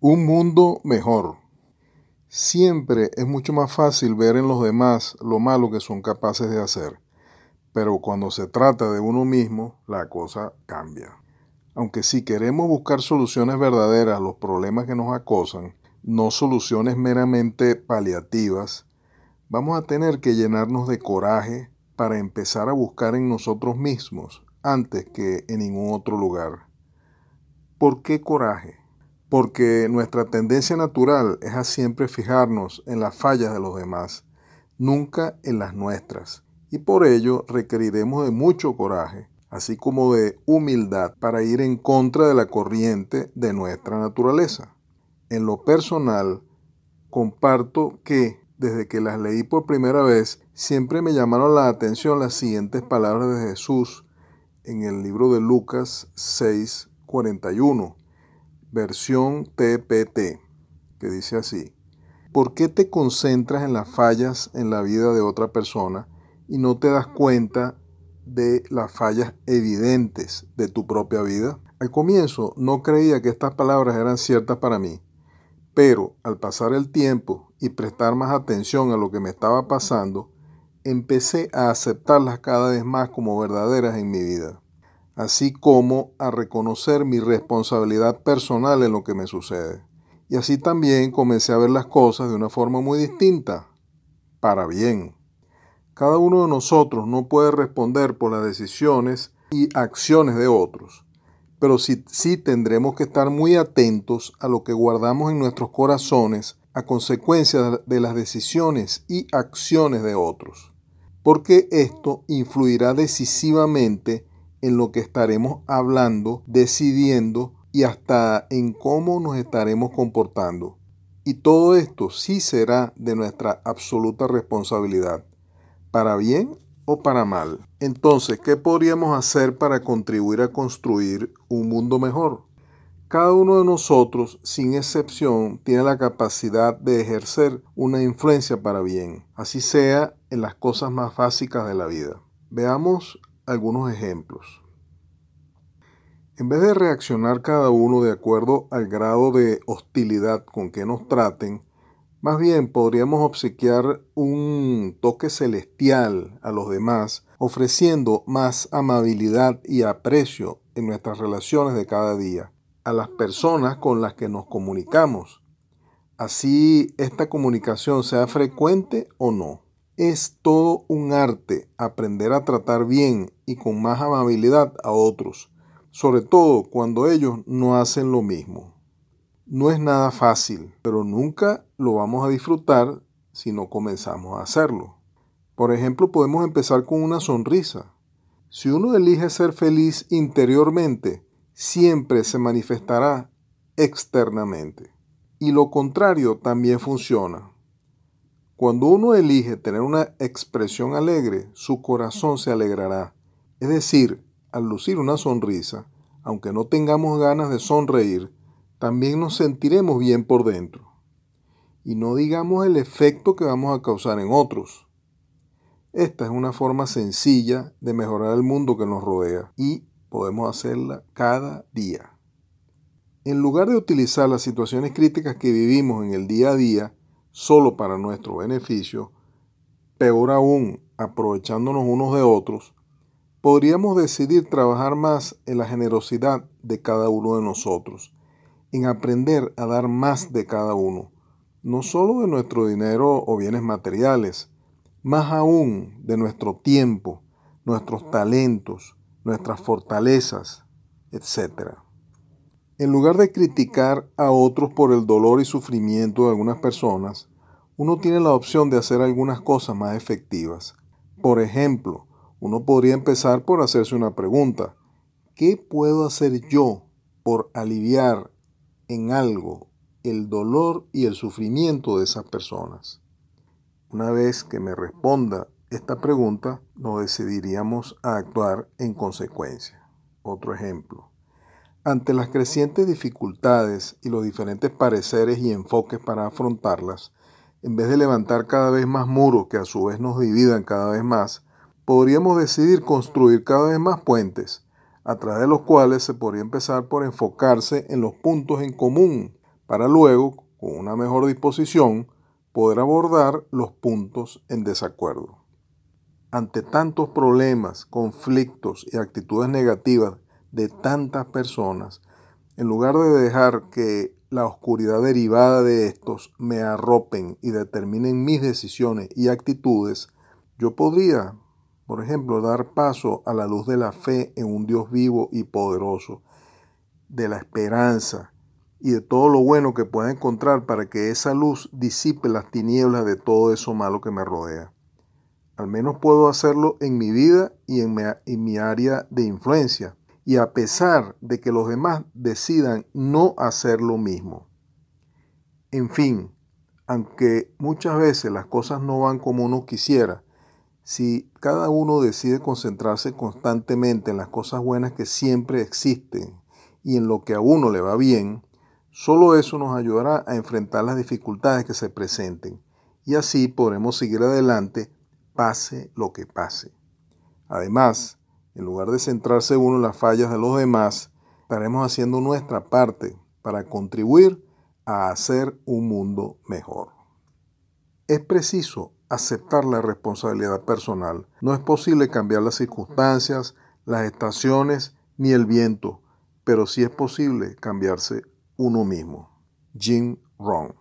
Un mundo mejor. Siempre es mucho más fácil ver en los demás lo malo que son capaces de hacer, pero cuando se trata de uno mismo, la cosa cambia. Aunque si queremos buscar soluciones verdaderas a los problemas que nos acosan, no soluciones meramente paliativas, vamos a tener que llenarnos de coraje para empezar a buscar en nosotros mismos antes que en ningún otro lugar. ¿Por qué coraje? Porque nuestra tendencia natural es a siempre fijarnos en las fallas de los demás, nunca en las nuestras, y por ello requeriremos de mucho coraje, así como de humildad para ir en contra de la corriente de nuestra naturaleza. En lo personal, comparto que desde que las leí por primera vez, siempre me llamaron la atención las siguientes palabras de Jesús en el libro de Lucas 6:41, versión TPT, que dice así, ¿por qué te concentras en las fallas en la vida de otra persona y no te das cuenta de las fallas evidentes de tu propia vida? Al comienzo no creía que estas palabras eran ciertas para mí pero al pasar el tiempo y prestar más atención a lo que me estaba pasando, empecé a aceptarlas cada vez más como verdaderas en mi vida, así como a reconocer mi responsabilidad personal en lo que me sucede. Y así también comencé a ver las cosas de una forma muy distinta, para bien. Cada uno de nosotros no puede responder por las decisiones y acciones de otros pero sí, sí tendremos que estar muy atentos a lo que guardamos en nuestros corazones a consecuencia de las decisiones y acciones de otros, porque esto influirá decisivamente en lo que estaremos hablando, decidiendo y hasta en cómo nos estaremos comportando. Y todo esto sí será de nuestra absoluta responsabilidad, para bien o para mal. Entonces, ¿qué podríamos hacer para contribuir a construir un mundo mejor? Cada uno de nosotros, sin excepción, tiene la capacidad de ejercer una influencia para bien, así sea en las cosas más básicas de la vida. Veamos algunos ejemplos. En vez de reaccionar cada uno de acuerdo al grado de hostilidad con que nos traten, más bien podríamos obsequiar un toque celestial a los demás, ofreciendo más amabilidad y aprecio en nuestras relaciones de cada día, a las personas con las que nos comunicamos. Así esta comunicación sea frecuente o no. Es todo un arte aprender a tratar bien y con más amabilidad a otros, sobre todo cuando ellos no hacen lo mismo. No es nada fácil, pero nunca lo vamos a disfrutar si no comenzamos a hacerlo. Por ejemplo, podemos empezar con una sonrisa. Si uno elige ser feliz interiormente, siempre se manifestará externamente. Y lo contrario también funciona. Cuando uno elige tener una expresión alegre, su corazón se alegrará. Es decir, al lucir una sonrisa, aunque no tengamos ganas de sonreír, también nos sentiremos bien por dentro. Y no digamos el efecto que vamos a causar en otros. Esta es una forma sencilla de mejorar el mundo que nos rodea y podemos hacerla cada día. En lugar de utilizar las situaciones críticas que vivimos en el día a día solo para nuestro beneficio, peor aún aprovechándonos unos de otros, podríamos decidir trabajar más en la generosidad de cada uno de nosotros en aprender a dar más de cada uno, no solo de nuestro dinero o bienes materiales, más aún de nuestro tiempo, nuestros talentos, nuestras fortalezas, etc. En lugar de criticar a otros por el dolor y sufrimiento de algunas personas, uno tiene la opción de hacer algunas cosas más efectivas. Por ejemplo, uno podría empezar por hacerse una pregunta. ¿Qué puedo hacer yo por aliviar en algo el dolor y el sufrimiento de esas personas. Una vez que me responda esta pregunta, nos decidiríamos a actuar en consecuencia. Otro ejemplo. Ante las crecientes dificultades y los diferentes pareceres y enfoques para afrontarlas, en vez de levantar cada vez más muros que a su vez nos dividan cada vez más, podríamos decidir construir cada vez más puentes a través de los cuales se podría empezar por enfocarse en los puntos en común para luego, con una mejor disposición, poder abordar los puntos en desacuerdo. Ante tantos problemas, conflictos y actitudes negativas de tantas personas, en lugar de dejar que la oscuridad derivada de estos me arropen y determinen mis decisiones y actitudes, yo podría, por ejemplo, dar paso a la luz de la fe en un Dios vivo y poderoso, de la esperanza y de todo lo bueno que pueda encontrar para que esa luz disipe las tinieblas de todo eso malo que me rodea. Al menos puedo hacerlo en mi vida y en mi, área de influencia y a pesar de que los demás decidan no hacer lo mismo. En fin, aunque muchas veces las cosas no van como uno quisiera, si cada uno decide concentrarse constantemente en las cosas buenas que siempre existen y en lo que a uno le va bien, solo eso nos ayudará a enfrentar las dificultades que se presenten y así podremos seguir adelante pase lo que pase. Además, en lugar de centrarse uno en las fallas de los demás, estaremos haciendo nuestra parte para contribuir a hacer un mundo mejor. Es preciso aceptar la responsabilidad personal. No es posible cambiar las circunstancias, las estaciones ni el viento, pero sí es posible cambiarse uno mismo. Jim Rohn